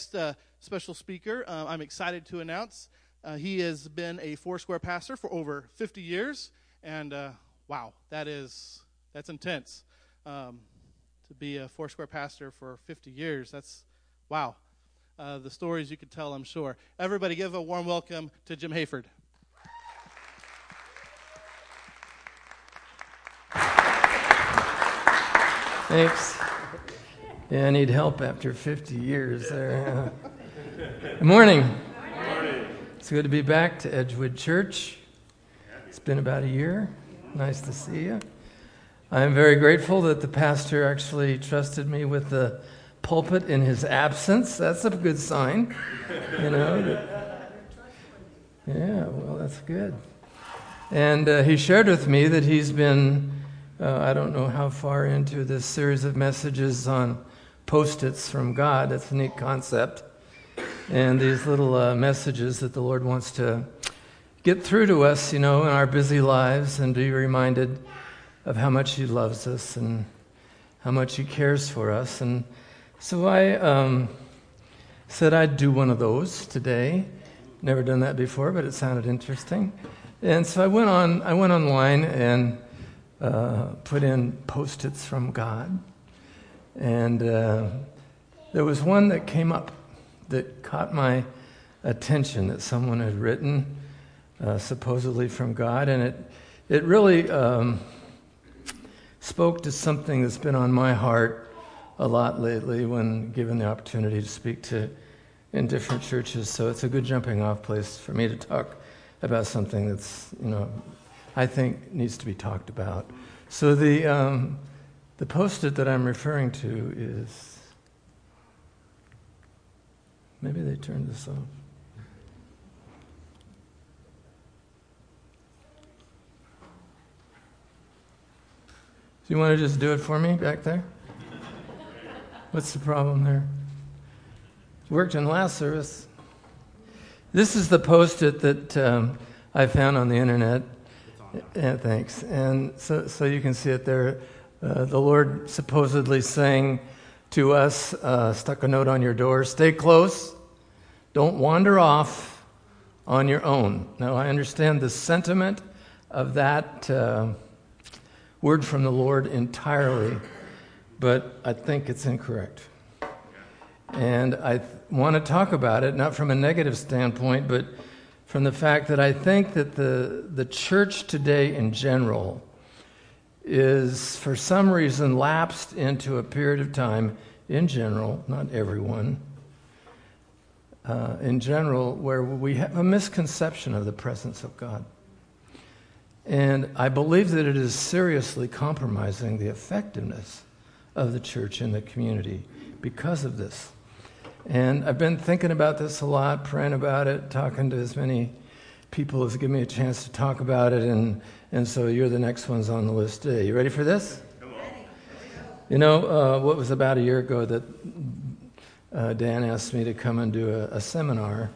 next uh, special speaker, uh, I'm excited to announce uh, he has been a Foursquare pastor for over 50 years, and uh, wow, that is that's intense. Um, to be a Foursquare pastor for 50 years, that's wow. Uh, the stories you could tell, I'm sure. Everybody, give a warm welcome to Jim Hayford. Thanks. Yeah, I need help after 50 years there. Good morning. Good morning. It's good to be back to Edgewood Church. It's been about a year. Nice to see you. I am very grateful that the pastor actually trusted me with the pulpit in his absence. That's a good sign, you know. That, yeah, well, that's good. And uh, he shared with me that he's been, uh, I don't know how far into this series of messages on post its from God. That's a neat concept. And these little uh, messages that the Lord wants to get through to us, you know, in our busy lives and be reminded of how much He loves us and how much He cares for us. And so I um, said I'd do one of those today. Never done that before, but it sounded interesting. And so I went on. I went online and uh, put in post-its from God. And uh, there was one that came up that caught my attention that someone had written, uh, supposedly from God, and it, it really um, spoke to something that's been on my heart a lot lately when given the opportunity to speak to in different churches. So it's a good jumping off place for me to talk about something that's, you know, I think needs to be talked about. So the, um, the post it that I'm referring to is maybe they turned this off. Do you want to just do it for me back there? What's the problem there? Worked in last service. This is the post it that um, I found on the internet. Yeah, thanks. And so, so you can see it there. Uh, the Lord supposedly saying to us, uh, stuck a note on your door stay close, don't wander off on your own. Now, I understand the sentiment of that uh, word from the Lord entirely, but I think it's incorrect. And I th- want to talk about it, not from a negative standpoint, but from the fact that I think that the, the church today in general is for some reason lapsed into a period of time in general, not everyone, uh, in general, where we have a misconception of the presence of God. And I believe that it is seriously compromising the effectiveness of the church in the community because of this. And I've been thinking about this a lot, praying about it, talking to as many people as give me a chance to talk about it, and and so you're the next ones on the list today. You ready for this? You know, uh, what was about a year ago that uh, Dan asked me to come and do a, a seminar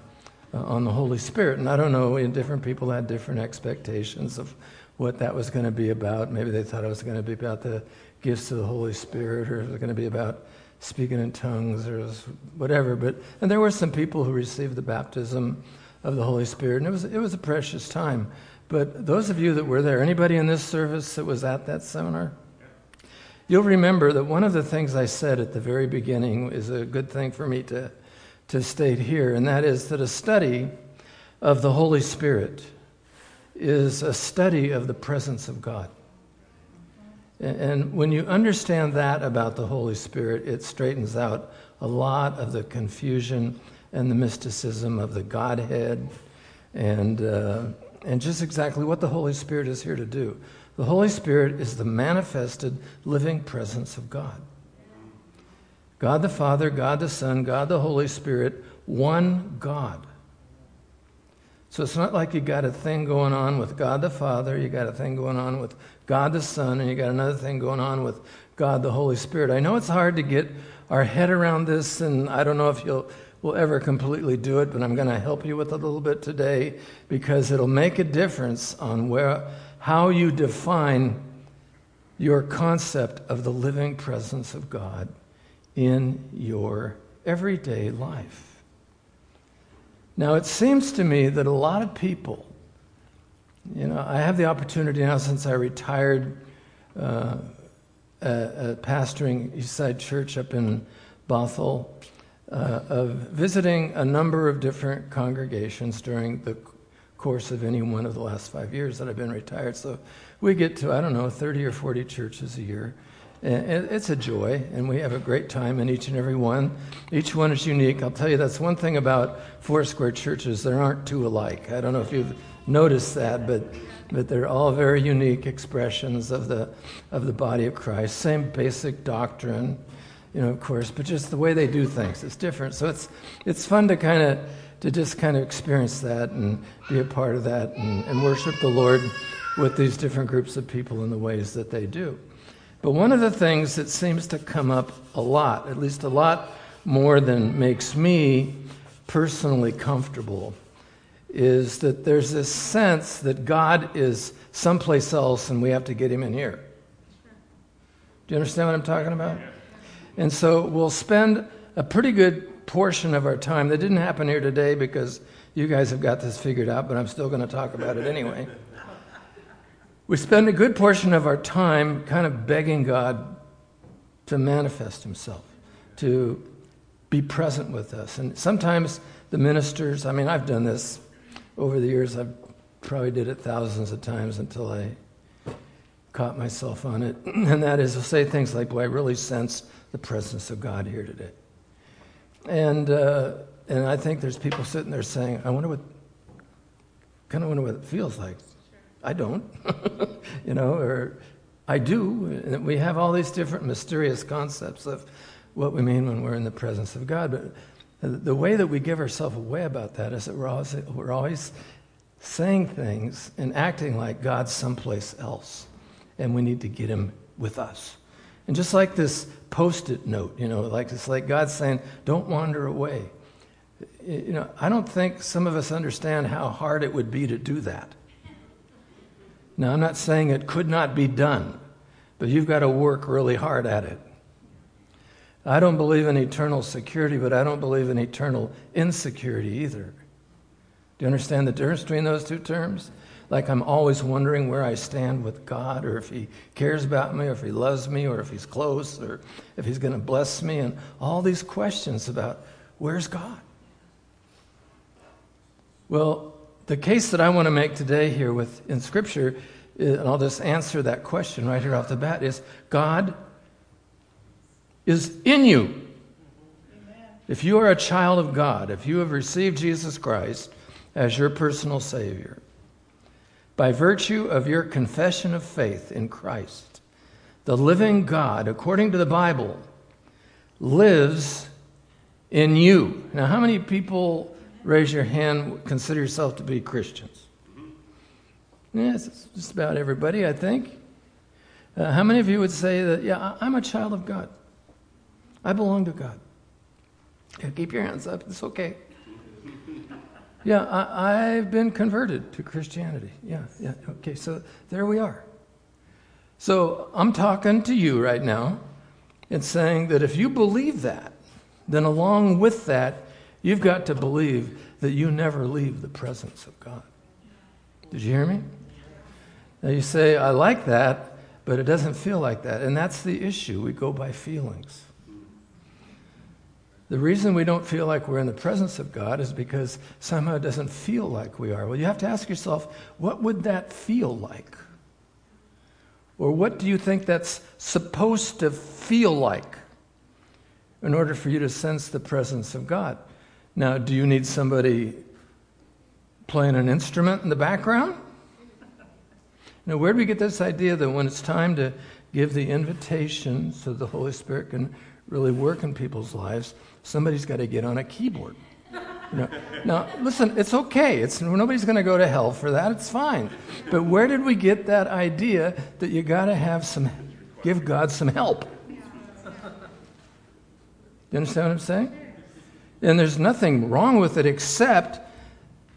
uh, on the Holy Spirit. And I don't know, different people had different expectations of what that was going to be about. Maybe they thought it was going to be about the gifts of the Holy Spirit, or it was going to be about speaking in tongues, or whatever. But and there were some people who received the baptism of the Holy Spirit, and it was it was a precious time. But those of you that were there, anybody in this service that was at that seminar? You'll remember that one of the things I said at the very beginning is a good thing for me to, to state here, and that is that a study of the Holy Spirit is a study of the presence of God. And when you understand that about the Holy Spirit, it straightens out a lot of the confusion and the mysticism of the Godhead and uh, and just exactly what the Holy Spirit is here to do. The Holy Spirit is the manifested living presence of God. God the Father, God the Son, God the Holy Spirit, one God. So it's not like you got a thing going on with God the Father, you got a thing going on with God the Son, and you got another thing going on with God the Holy Spirit. I know it's hard to get our head around this, and I don't know if you'll will ever completely do it, but I'm going to help you with a little bit today because it'll make a difference on where, how you define your concept of the living presence of God in your everyday life. Now, it seems to me that a lot of people, you know, I have the opportunity now since I retired uh, uh, uh, pastoring Eastside Church up in Bothell, Uh, of visiting a number of different congregations during the course of any one of the last five years that I've been retired. So we get to, I don't know, 30 or 40 churches a year. And it's a joy, and we have a great time in each and every one. Each one is unique. I'll tell you, that's one thing about Foursquare churches. There aren't two alike. I don't know if you've noticed that, but, but they're all very unique expressions of the, of the body of Christ. Same basic doctrine, you know, of course, but just the way they do things is different. So it's, it's fun to kind of to just kind of experience that and be a part of that and, and worship the Lord with these different groups of people in the ways that they do. But one of the things that seems to come up a lot, at least a lot more than makes me personally comfortable, is that there's this sense that God is someplace else and we have to get him in here. Do you understand what I'm talking about? And so we'll spend a pretty good portion of our time. That didn't happen here today because you guys have got this figured out, but I'm still going to talk about it anyway. We spend a good portion of our time kind of begging God to manifest Himself, to be present with us. And sometimes the ministers, I mean, I've done this over the years, I've probably did it thousands of times until I caught myself on it. And that is to say things like, Boy, I really sense the presence of God here today. And, uh, and I think there's people sitting there saying, I wonder what, kind of wonder what it feels like. I don't, you know, or I do. And we have all these different mysterious concepts of what we mean when we're in the presence of God. But the way that we give ourselves away about that is that we're always, we're always saying things and acting like God's someplace else, and we need to get Him with us. And just like this post it note, you know, like it's like God saying, don't wander away. You know, I don't think some of us understand how hard it would be to do that. Now, I'm not saying it could not be done, but you've got to work really hard at it. I don't believe in eternal security, but I don't believe in eternal insecurity either. Do you understand the difference between those two terms? Like I'm always wondering where I stand with God, or if He cares about me, or if He loves me, or if He's close, or if He's going to bless me, and all these questions about where's God? Well, the case that I want to make today here with in Scripture, uh, and I'll just answer that question right here off the bat, is God is in you. Amen. If you are a child of God, if you have received Jesus Christ as your personal Savior, by virtue of your confession of faith in Christ, the living God, according to the Bible, lives in you. Now, how many people raise your hand, consider yourself to be Christians. Yes, it's just about everybody, I think. Uh, how many of you would say that, yeah, I'm a child of God? I belong to God. Yeah, keep your hands up, it's okay. Yeah, I, have been converted to Christianity. Yeah, yeah, okay, so there we are. So I'm talking to you right now and saying that if you believe that, then along with that, You've got to believe that you never leave the presence of God. Did you hear me? Now you say, I like that, but it doesn't feel like that. And that's the issue. We go by feelings. The reason we don't feel like we're in the presence of God is because somehow it doesn't feel like we are. Well, you have to ask yourself, what would that feel like? Or what do you think that's supposed to feel like in order for you to sense the presence of God? Now, do you need somebody playing an instrument in the background? Now, where do we get this idea that when it's time to give the invitation so the Holy Spirit can really work in people's lives, somebody's got to get on a keyboard? You know, now, listen, it's okay. It's, nobody's going to go to hell for that. It's fine. But where did we get that idea that you got to have some, give God some help? You understand what I'm saying? And there's nothing wrong with it except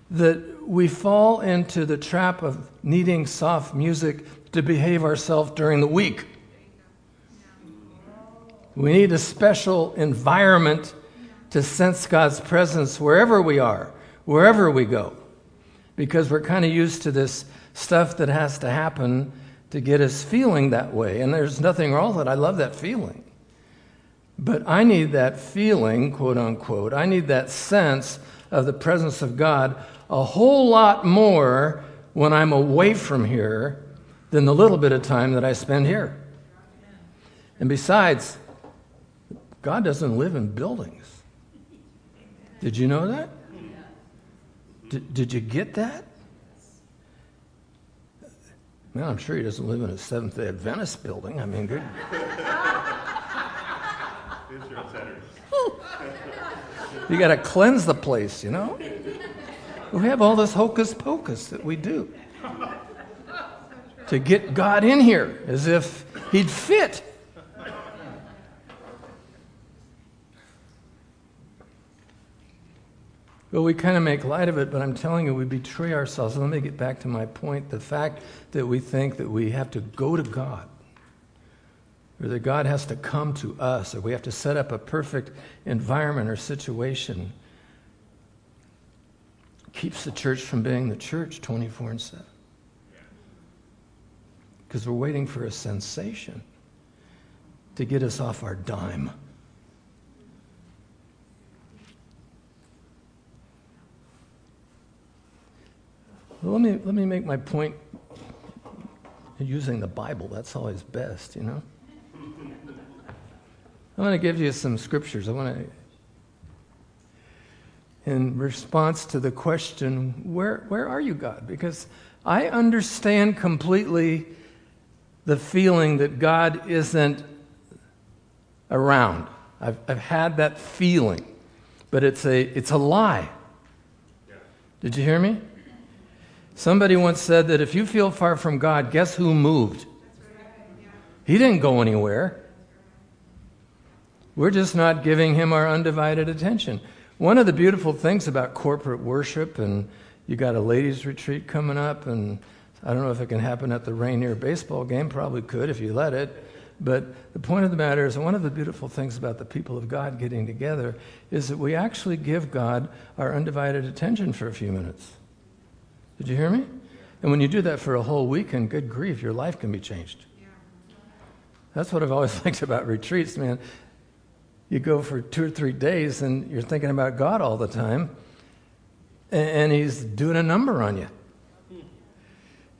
that we fall into the trap of needing soft music to behave ourselves during the week. We need a special environment to sense God's presence wherever we are, wherever we go, because we're kind of used to this stuff that has to happen to get us feeling that way. And there's nothing wrong with it. I love that feeling. But I need that feeling, quote unquote, I need that sense of the presence of God a whole lot more when I'm away from here than the little bit of time that I spend here. And besides, God doesn't live in buildings. Did you know that? Did, did you get that? Man, I'm sure he doesn't live in a Seventh day Adventist building. I mean, good. you got to cleanse the place, you know? We have all this hocus pocus that we do to get God in here as if he'd fit. Well, we kind of make light of it, but I'm telling you, we betray ourselves. Let me get back to my point. The fact that we think that we have to go to God, or that God has to come to us, or we have to set up a perfect environment or situation, keeps the church from being the church 24 and 7. Because we're waiting for a sensation to get us off our dime. Let, me, let me make my point using the Bible. That's always best, you know? I want to give you some scriptures. I want to, in response to the question, where, where are you, God? Because I understand completely the feeling that God isn't around. I've, I've had that feeling, but it's a, it's a lie. Did you hear me? Somebody once said that if you feel far from God, guess who moved? He didn't go anywhere. We're just not giving him our undivided attention. One of the beautiful things about corporate worship, and you got a ladies' retreat coming up, and I don't know if it can happen at the Rainier baseball game, probably could if you let it. But the point of the matter is, one of the beautiful things about the people of God getting together is that we actually give God our undivided attention for a few minutes. Did you hear me? And when you do that for a whole week, weekend, good grief, your life can be changed. That's what I've always liked about retreats, man. You go for two or three days and you're thinking about God all the time, and He's doing a number on you.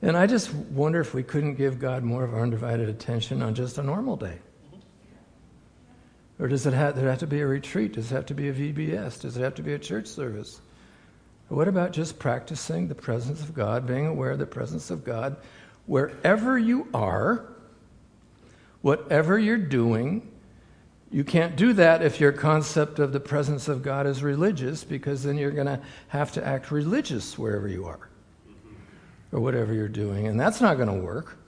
And I just wonder if we couldn't give God more of our undivided attention on just a normal day. Or does it have, there have to be a retreat? Does it have to be a VBS? Does it have to be a church service? What about just practicing the presence of God, being aware of the presence of God wherever you are, whatever you're doing? You can't do that if your concept of the presence of God is religious, because then you're going to have to act religious wherever you are or whatever you're doing, and that's not going to work.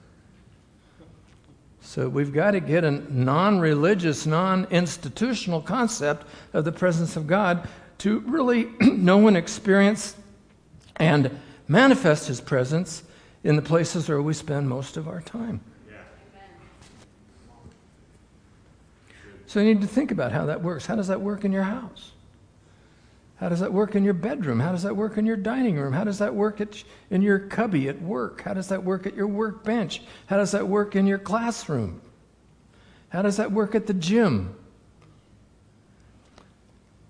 So we've got to get a non religious, non institutional concept of the presence of God to really know and experience and manifest His presence in the places where we spend most of our time. So you need to think about how that works. How does that work in your house? How does that work in your bedroom? How does that work in your dining room? How does that work at, in your cubby at work? How does that work at your workbench? How does that work in your classroom? How does that work at the gym?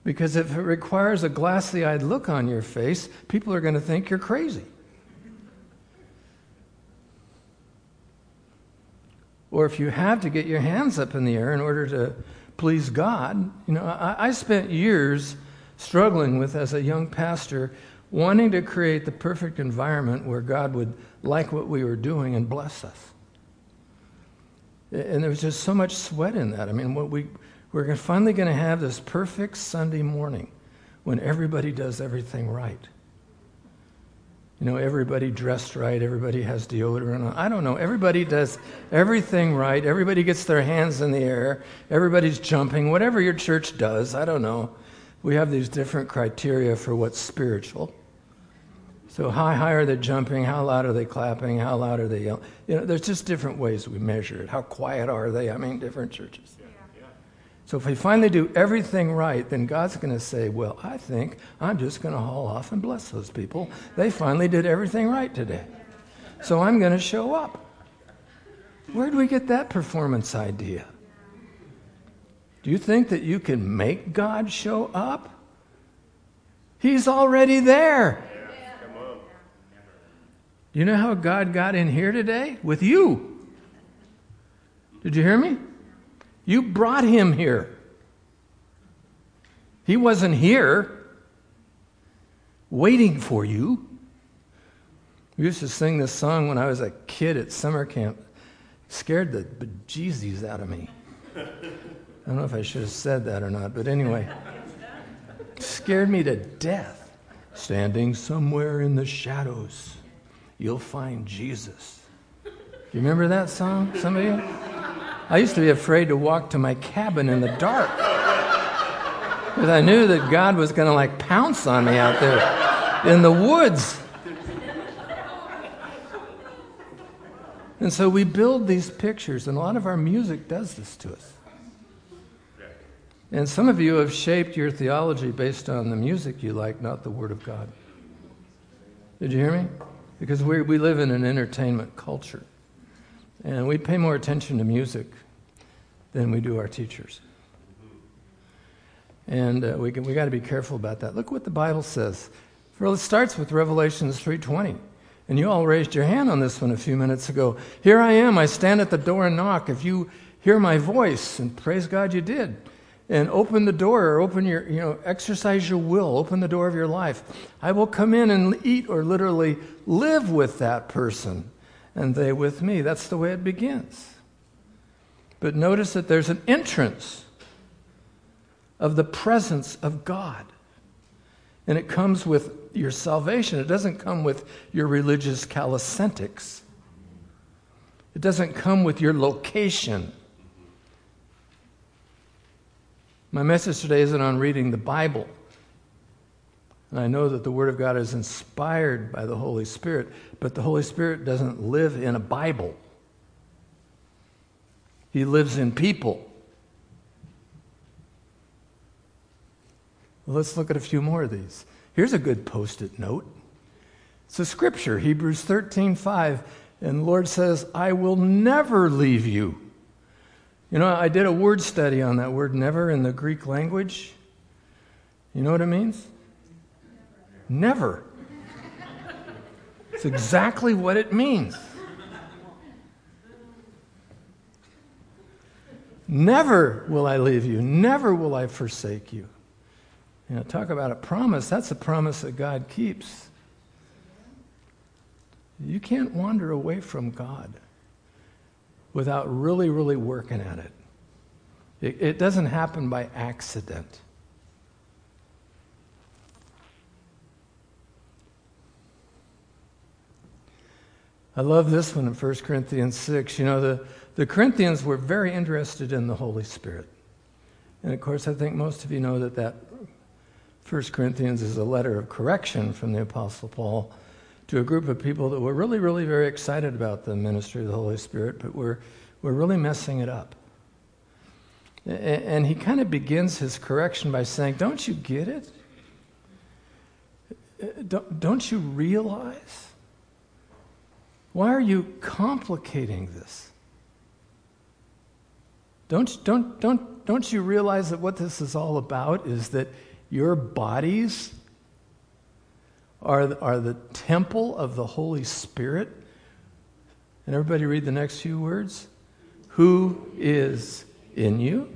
Because if it requires a glassy eyed look on your face, people are going to think you're crazy. Or if you have to get your hands up in the air in order to please God, you know, I, I spent years struggling with as a young pastor, wanting to create the perfect environment where God would like what we were doing and bless us. And there was just so much sweat in that. I mean, what we, we're finally going to have this perfect Sunday morning when everybody does everything right. You know, everybody dressed right, everybody has deodorant on. I don't know. Everybody does everything right. Everybody gets their hands in the air. Everybody's jumping. Whatever your church does, I don't know. We have these different criteria for what's spiritual. So, how high are they jumping? How loud are they clapping? How loud are they yelling? You know, there's just different ways we measure it. How quiet are they? I mean, different churches So if we finally do everything right, then God's going to say, Well, I think I'm just going to haul off and bless those people. They finally did everything right today. So I'm going to show up. Where'd we get that performance idea? Do you think that you can make God show up? He's already there. Do you know how God got in here today? With you. Did you hear me? You brought him here. He wasn't here waiting for you. We used to sing this song when I was a kid at summer camp. Scared the bejesus out of me. I don't know if I should have said that or not, but anyway, scared me to death. Standing somewhere in the shadows, you'll find Jesus. You remember that song, some of you? I used to be afraid to walk to my cabin in the dark because I knew that God was going to like pounce on me out there in the woods. And so we build these pictures, and a lot of our music does this to us. And some of you have shaped your theology based on the music you like, not the Word of God. Did you hear me? Because we, we live in an entertainment culture. And we pay more attention to music than we do our teachers. And uh, we, we got to be careful about that. Look what the Bible says. Well, it starts with Revelations 3.20. And you all raised your hand on this one a few minutes ago. Here I am. I stand at the door and knock. If you hear my voice, and praise God you did, and open the door or open your, you know, exercise your will, open the door of your life, I will come in and eat or literally live with that person and they with me. That's the way it begins. But notice that there's an entrance of the presence of God. And it comes with your salvation. It doesn't come with your religious calisthenics. It doesn't come with your location. My message today isn't on reading the Bible. And I know that the Word of God is inspired by the Holy Spirit, but the Holy Spirit doesn't live in a Bible, He lives in people. Let's look at a few more of these. Here's a good post it note. It's a scripture, Hebrews 13 5. And the Lord says, I will never leave you. You know, I did a word study on that word never in the Greek language. You know what it means? Never. It's exactly what it means. Never will I leave you. Never will I forsake you. You know, talk about a promise. That's a promise that God keeps. You can't wander away from God without really, really working at it. It, it doesn't happen by accident. I love this one in 1 Corinthians 6. You know, the, the Corinthians were very interested in the Holy Spirit. And of course, I think most of you know that that 1 Corinthians is a letter of correction from the Apostle Paul to a group of people that were really, really very excited about the ministry of the Holy Spirit, but were, were really messing it up. And he kind of begins his correction by saying, Don't you get it? Uh, don't, don't you realize? Why are you complicating this? Don't, don't, don't, don't you realize that what this is all about is that your bodies are, are the temple of the Holy Spirit. And everybody read the next few words. Who is in you?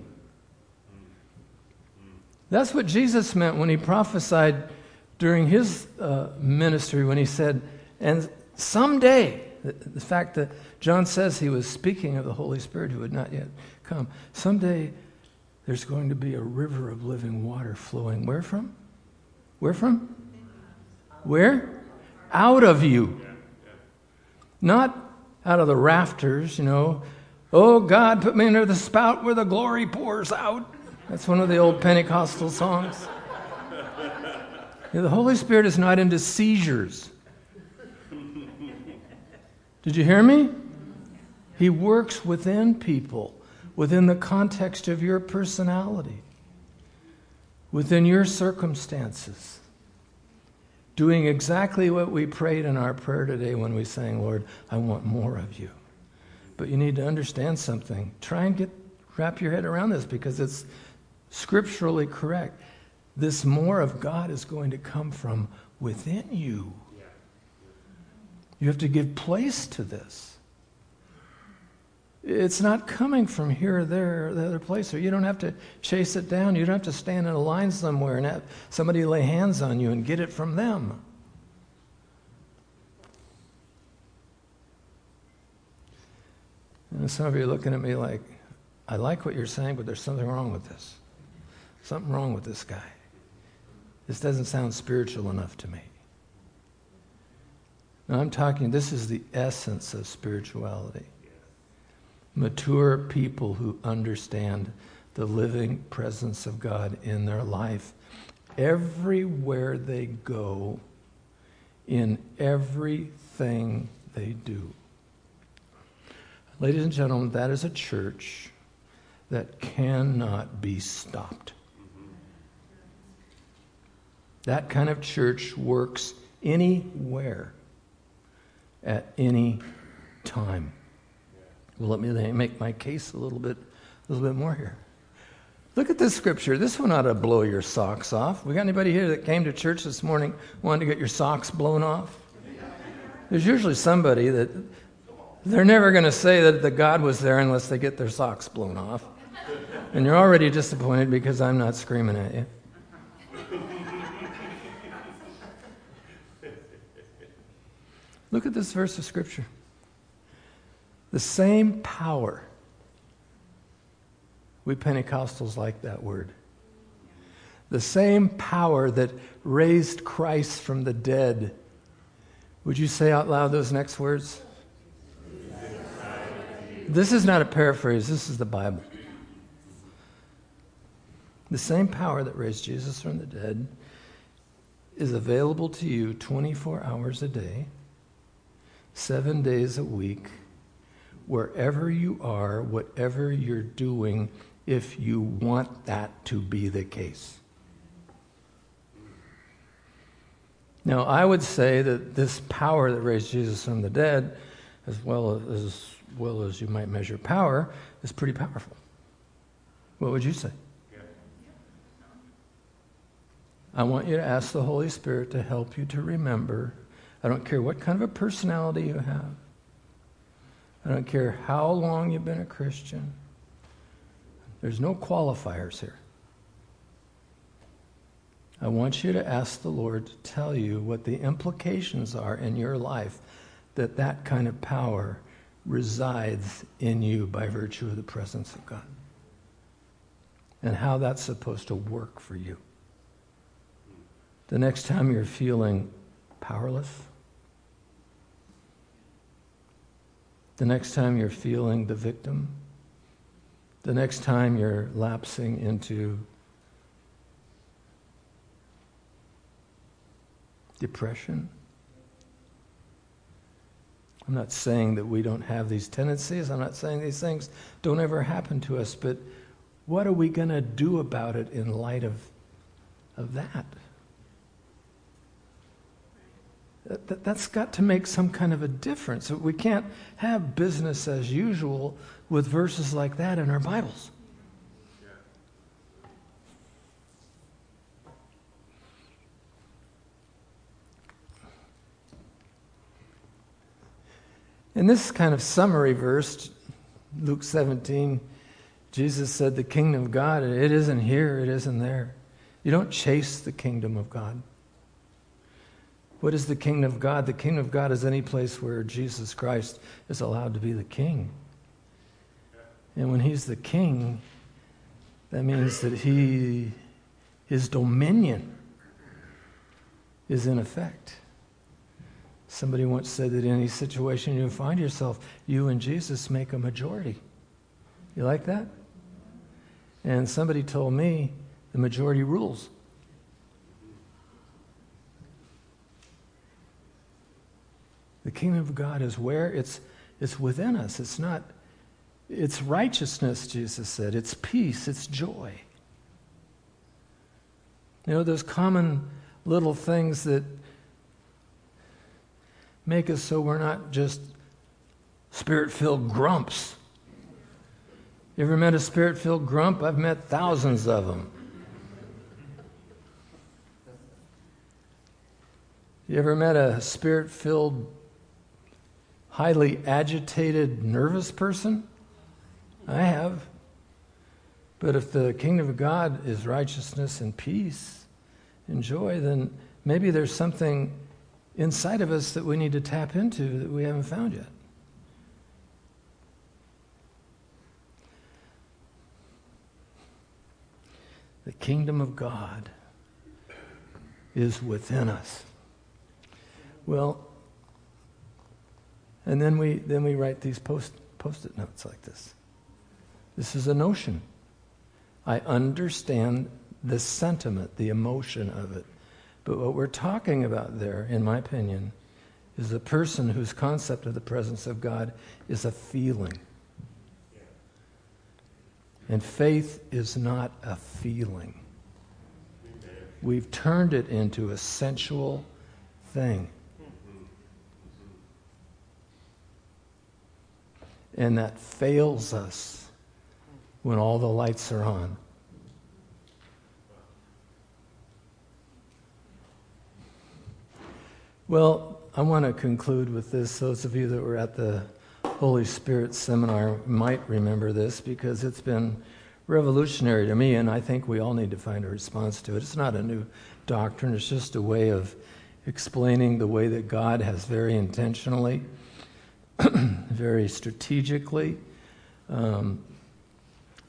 That's what Jesus meant when he prophesied during his uh, ministry when he said, and someday, the, the fact that John says he was speaking of the Holy Spirit who had not yet come, someday there's going to be a river of living water flowing. Where from? Where from? Where? Out of you. Not out of the rafters, you know. Oh, God, put me under the spout where the glory pours out. That's one of the old Pentecostal songs. the Holy Spirit is not into seizures. Did you hear me? He works within people within the context of your personality, within your circumstances. Doing exactly what we prayed in our prayer today when we sang, Lord, I want more of you. But you need to understand something. Try and get wrap your head around this because it's scripturally correct. This more of God is going to come from within you. You have to give place to this. It's not coming from here or there or the other place. Or you don't have to chase it down. You don't have to stand in a line somewhere and have somebody lay hands on you and get it from them. And some of you are looking at me like, I like what you're saying, but there's something wrong with this. Something wrong with this guy. This doesn't sound spiritual enough to me. Now, I'm talking, this is the essence of spirituality. Mature people who understand the living presence of God in their life everywhere they go, in everything they do. Ladies and gentlemen, that is a church that cannot be stopped. That kind of church works anywhere at any time. Well, let me make my case a little bit, a little bit more here. Look at this scripture. This one ought to blow your socks off. We got anybody here that came to church this morning wanted to get your socks blown off? There's usually somebody that they're never going to say that the God was there unless they get their socks blown off. And you're already disappointed because I'm not screaming at you. Look at this verse of Scripture. The same power. We Pentecostals like that word. The same power that raised Christ from the dead. Would you say out loud those next words? This is not a paraphrase, this is the Bible. The same power that raised Jesus from the dead is available to you 24 hours a day seven days a week, wherever you are, whatever you're doing, if you want that to be the case. Now, I would say that this power that raised Jesus from the dead, as well as, as well as you might measure power, is pretty powerful. What would you say? I want you to ask the Holy Spirit to help you to remember I don't care what kind of a personality you have. I don't care how long you've been a Christian. There's no qualifiers here. I want you to ask the Lord to tell you what the implications are in your life that that kind of power resides in you by virtue of the presence of God. And how that's supposed to work for you. The next time you're feeling powerless, The next time you're feeling the victim, the next time you're lapsing into depression. I'm not saying that we don't have these tendencies. I'm not saying these things don't ever happen to us, but what are we going to do about it in light of, of that? That, that's got to make some kind of a difference. We can't have business as usual with verses like that in our Bibles. In this kind of summary verse, Luke 17, Jesus said, The kingdom of God, it isn't here, it isn't there. You don't chase the kingdom of God. What is the kingdom of God? The kingdom of God is any place where Jesus Christ is allowed to be the king. And when he's the king, that means that he, his dominion is in effect. Somebody once said that in any situation you find yourself, you and Jesus make a majority. You like that? And somebody told me the majority rules. The kingdom of God is where it's, it's within us. It's not, It's righteousness, Jesus said. It's peace. It's joy. You know, those common little things that make us so we're not just spirit filled grumps. You ever met a spirit filled grump? I've met thousands of them. You ever met a spirit filled, highly agitated, nervous person? I have. But if the kingdom of God is righteousness and peace and joy, then maybe there's something inside of us that we need to tap into that we haven't found yet. The kingdom of God is within us. Well, and then we then we write these post post-it notes like this. This is a notion. I understand the sentiment, the emotion of it. But what we're talking about there, in my opinion, is a person whose concept of the presence of God is a feeling. And faith is not a feeling. We've turned it into a sensual thing. And that fails us when all the lights are on. Well, I want to conclude with this. Those of you that were at the Holy Spirit seminar might remember this because it's been revolutionary to me, and I think we all need to find a response to it. It's not a new doctrine, it's just a way of explaining the way that God has very intentionally, very strategically um,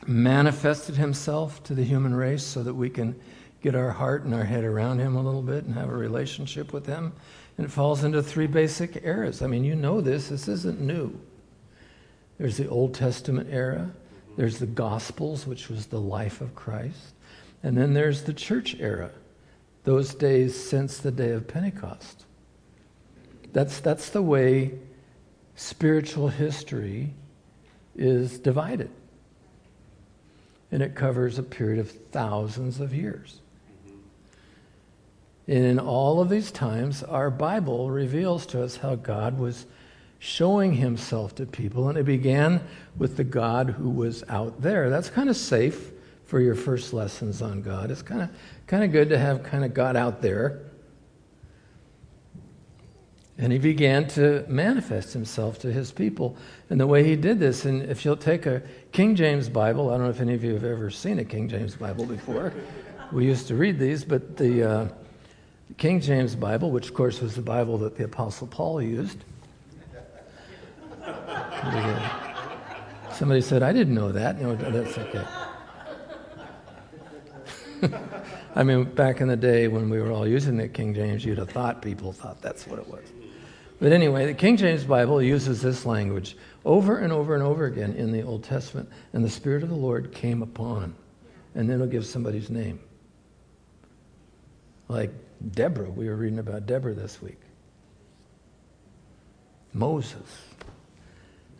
manifested himself to the human race so that we can get our heart and our head around him a little bit and have a relationship with him and it falls into three basic eras. I mean, you know this, this isn't new. There's the Old Testament era, there's the Gospels, which was the life of Christ, and then there's the church era, those days since the day of Pentecost. That's, that's the way spiritual history is divided. And it covers a period of thousands of years. And in all of these times, our Bible reveals to us how God was showing himself to people. And it began with the God who was out there. That's kind of safe for your first lessons on God. It's kind of, kind of good to have kind of God out there. And he began to manifest himself to his people. And the way he did this, and if you'll take a King James Bible, I don't know if any of you have ever seen a King James Bible before. we used to read these, but the. Uh, King James Bible, which of course was the Bible that the Apostle Paul used. Somebody said, I didn't know that. No, that's okay. I mean, back in the day when we were all using the King James, you'd have thought people thought that's what it was. But anyway, the King James Bible uses this language over and over and over again in the Old Testament, and the Spirit of the Lord came upon. And then it'll give somebody's name. Like Deborah, we were reading about Deborah this week. Moses.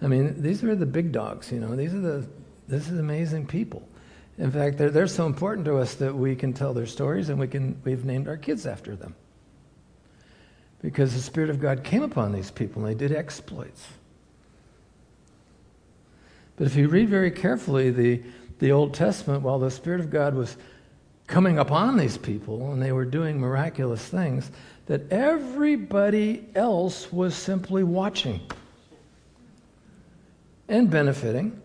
I mean, these are the big dogs, you know. These are the, this is amazing people. In fact, they're, they're so important to us that we can tell their stories and we can, we've named our kids after them. Because the Spirit of God came upon these people and they did exploits. But if you read very carefully the, the Old Testament, while the Spirit of God was coming upon these people and they were doing miraculous things that everybody else was simply watching and benefiting.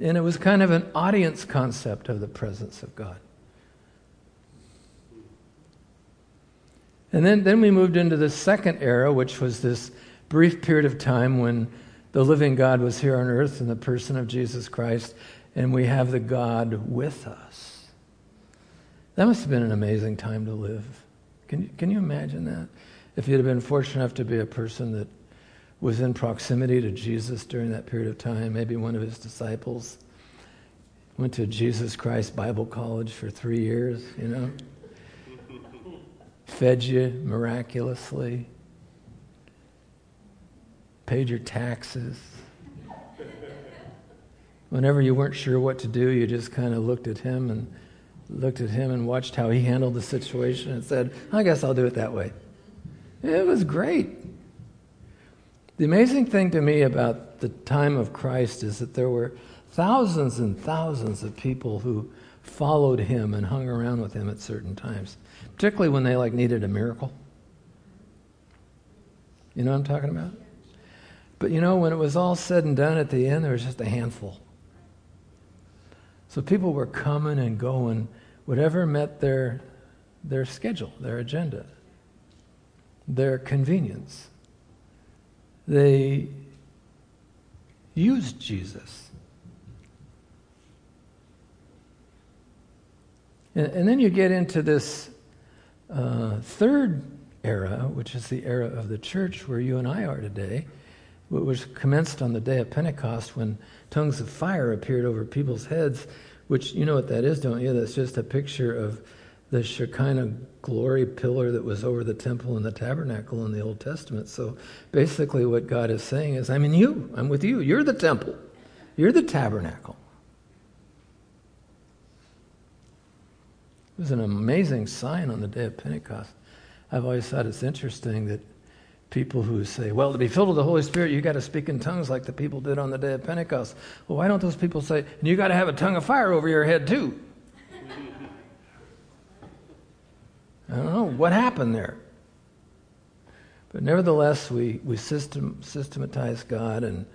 And it was kind of an audience concept of the presence of God. And then, then we moved into the second era, which was this brief period of time when the living God was here on earth in the person of Jesus Christ and we have the God with us. That must have been an amazing time to live. Can you, can you imagine that? If you'd have been fortunate enough to be a person that was in proximity to Jesus during that period of time, maybe one of his disciples, went to Jesus Christ Bible College for three years, you know, fed you miraculously, paid your taxes. Whenever you weren't sure what to do, you just kind of looked at him and looked at him and watched how he handled the situation and said, I guess I'll do it that way. It was great. The amazing thing to me about the time of Christ is that there were thousands and thousands of people who followed him and hung around with him at certain times, particularly when they like needed a miracle. You know what I'm talking about? But you know, when it was all said and done at the end, there was just a handful. So people were coming and going, whatever met their, their schedule, their agenda, their convenience. They used Jesus. And, and then you get into this uh, third era, which is the era of the church where you and I are today, which commenced on the day of Pentecost when tongues of fire appeared over people's heads, which you know what that is, don't you? That's just a picture of the Shekinah glory pillar that was over the temple and the tabernacle in the Old Testament. So basically, what God is saying is, I'm in you, I'm with you. You're the temple, you're the tabernacle. It was an amazing sign on the day of Pentecost. I've always thought it's interesting that people who say, well, to be filled with the Holy Spirit, you got to speak in tongues like the people did on the day of Pentecost. Well, why don't those people say, and you got to have a tongue of fire over your head too? I don't know what happened there. But nevertheless, we, we system, systematize God, and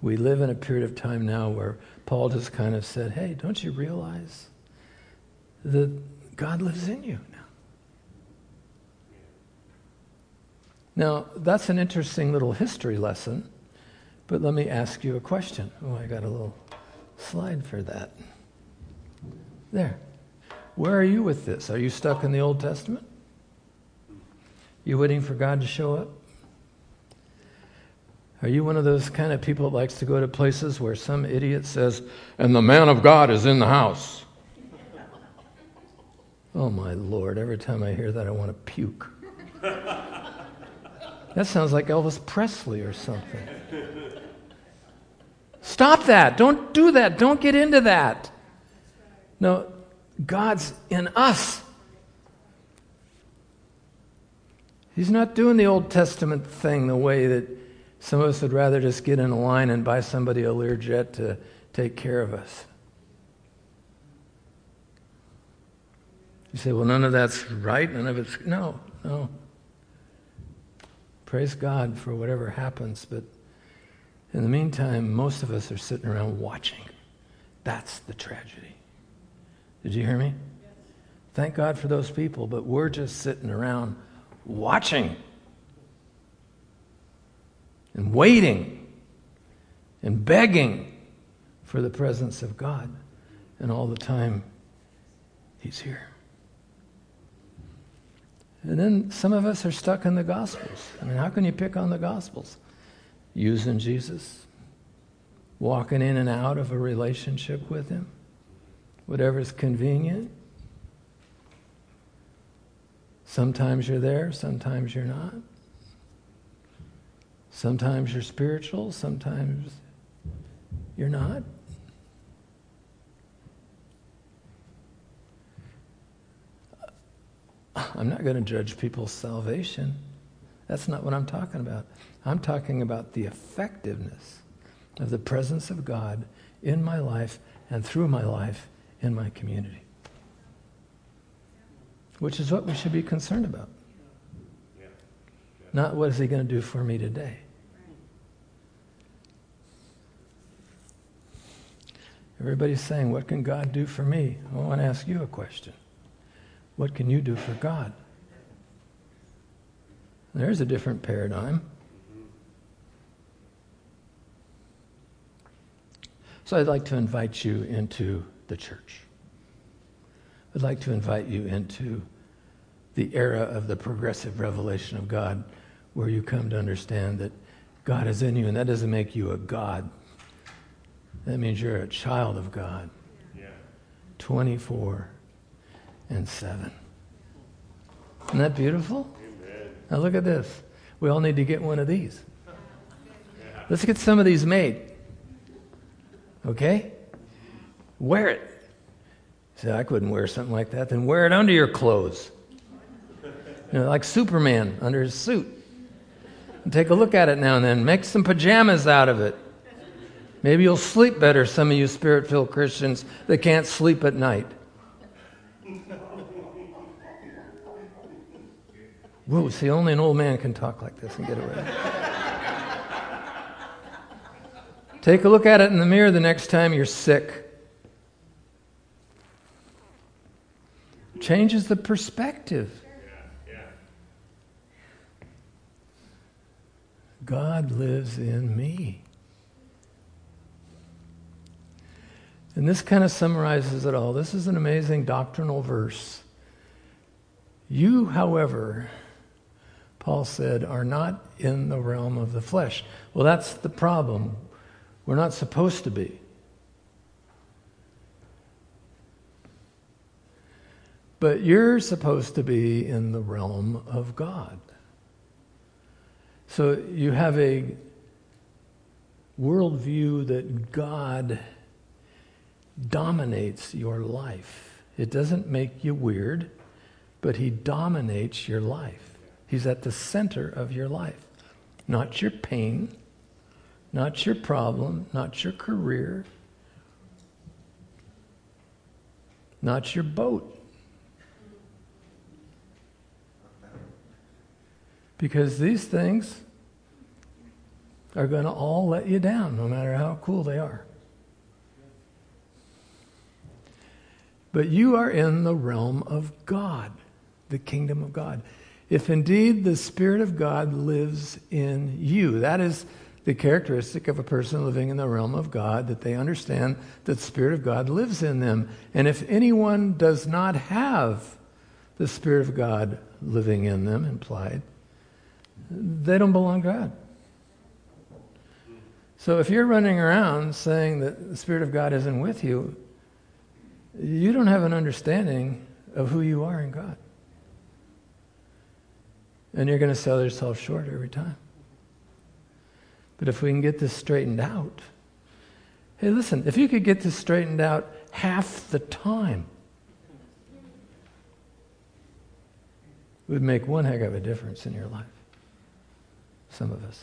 we live in a period of time now where Paul just kind of said, hey, don't you realize that God lives in you now? Now, that's an interesting little history lesson, but let me ask you a question. Oh, I got a little slide for that. There. Where are you with this? Are you stuck in the Old Testament? You waiting for God to show up? Are you one of those kind of people that likes to go to places where some idiot says, and the man of God is in the house? Oh my Lord, every time I hear that, I want to puke. That sounds like Elvis Presley or something. Stop that. Don't do that. Don't get into that. No, God's in us. He's not doing the Old Testament thing the way that some of us would rather just get in a line and buy somebody a Learjet to take care of us. You say, well, none of that's right. None of it's. No, no. Praise God for whatever happens, but in the meantime, most of us are sitting around watching. That's the tragedy. Did you hear me? Yes. Thank God for those people, but we're just sitting around watching and waiting and begging for the presence of God. And all the time, He's here. And then some of us are stuck in the Gospels. I mean, how can you pick on the Gospels? Using Jesus, walking in and out of a relationship with Him, whatever's convenient. Sometimes you're there, sometimes you're not. Sometimes you're spiritual, sometimes you're not. I'm not going to judge people's salvation. That's not what I'm talking about. I'm talking about the effectiveness of the presence of God in my life and through my life in my community, which is what we should be concerned about. Not what is he going to do for me today. Everybody's saying, What can God do for me? I want to ask you a question. What can you do for God? There's a different paradigm. So I'd like to invite you into the church. I'd like to invite you into the era of the progressive revelation of God, where you come to understand that God is in you, and that doesn't make you a God. That means you're a child of God. Yeah. 24 and 7. Isn't that beautiful? Amen. Now look at this. We all need to get one of these. Let's get some of these made. Okay? Wear it. Say, I couldn't wear something like that. Then wear it under your clothes. You know, like Superman under his suit. And take a look at it now and then. Make some pajamas out of it. Maybe you'll sleep better, some of you spirit filled Christians that can't sleep at night. Whoa, see, only an old man can talk like this and get away. Take a look at it in the mirror the next time you're sick. Changes the perspective. God lives in me. And this kind of summarizes it all. This is an amazing doctrinal verse. You, however, Paul said, are not in the realm of the flesh. Well, that's the problem. We're not supposed to be. But you're supposed to be in the realm of God. So you have a worldview that God dominates your life. It doesn't make you weird, but He dominates your life. He's at the center of your life. Not your pain, not your problem, not your career, not your boat. Because these things are going to all let you down, no matter how cool they are. But you are in the realm of God, the kingdom of God if indeed the Spirit of God lives in you. That is the characteristic of a person living in the realm of God, that they understand that the Spirit of God lives in them. And if anyone does not have the Spirit of God living in them, implied, they don't belong to God. So if you're running around saying that the Spirit of God isn't with you, you don't have an understanding of who you are in God. And you're going to sell yourself short every time. But if we can get this straightened out, hey, listen, if you could get this straightened out half the time, it would make one heck of a difference in your life. Some of us.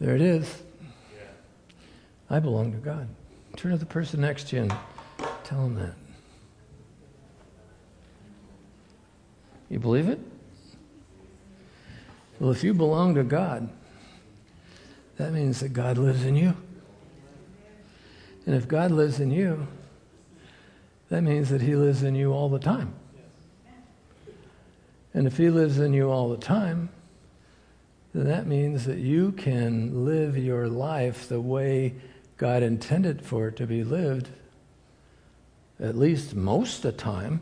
There it is. I belong to God. Turn to the person next to you and tell them that. You believe it? Well, if you belong to God, that means that God lives in you. And if God lives in you, that means that He lives in you all the time. And if He lives in you all the time, then that means that you can live your life the way God intended for it to be lived, at least most of the time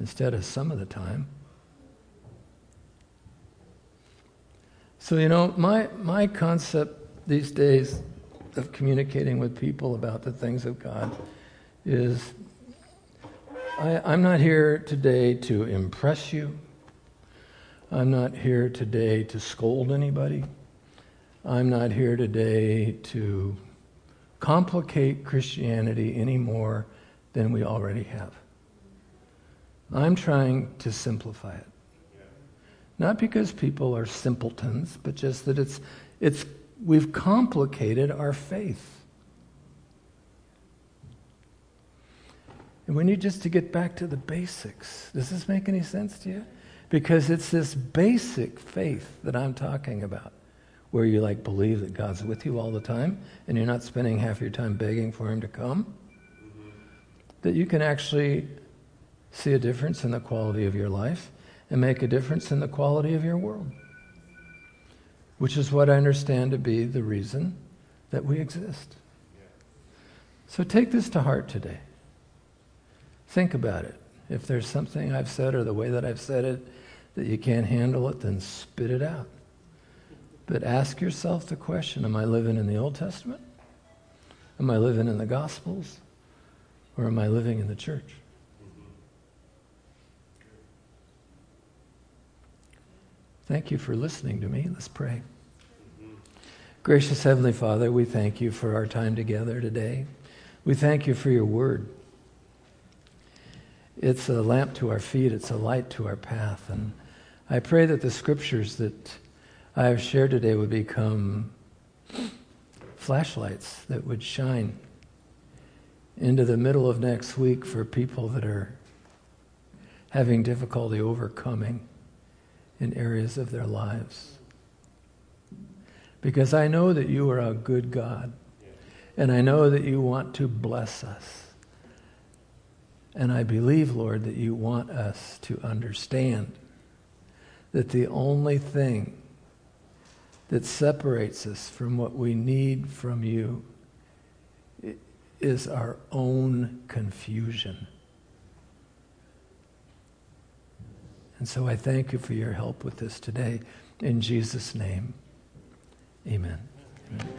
instead of some of the time. So, you know, my, my concept these days of communicating with people about the things of God is I, I'm not here today to impress you. I'm not here today to scold anybody. I'm not here today to complicate Christianity any more than we already have. I'm trying to simplify it. Not because people are simpletons, but just that it's, it's, we've complicated our faith. And we need just to get back to the basics. Does this make any sense to you? Because it's this basic faith that I'm talking about, where you like believe that God's with you all the time and you're not spending half your time begging for Him to come. That you can actually see a difference in the quality of your life and make a difference in the quality of your world, which is what I understand to be the reason that we exist. So take this to heart today. Think about it. If there's something I've said or the way that I've said it that you can't handle it, then spit it out. But ask yourself the question Am I living in the Old Testament? Am I living in the Gospels? Or am I living in the church? Thank you for listening to me. Let's pray. Gracious Heavenly Father, we thank you for our time together today. We thank you for your word. It's a lamp to our feet, it's a light to our path. And I pray that the scriptures that I have shared today would become flashlights that would shine into the middle of next week for people that are having difficulty overcoming in areas of their lives. Because I know that you are a good God, and I know that you want to bless us. And I believe, Lord, that you want us to understand that the only thing that separates us from what we need from you is our own confusion. And so I thank you for your help with this today. In Jesus' name, amen. amen.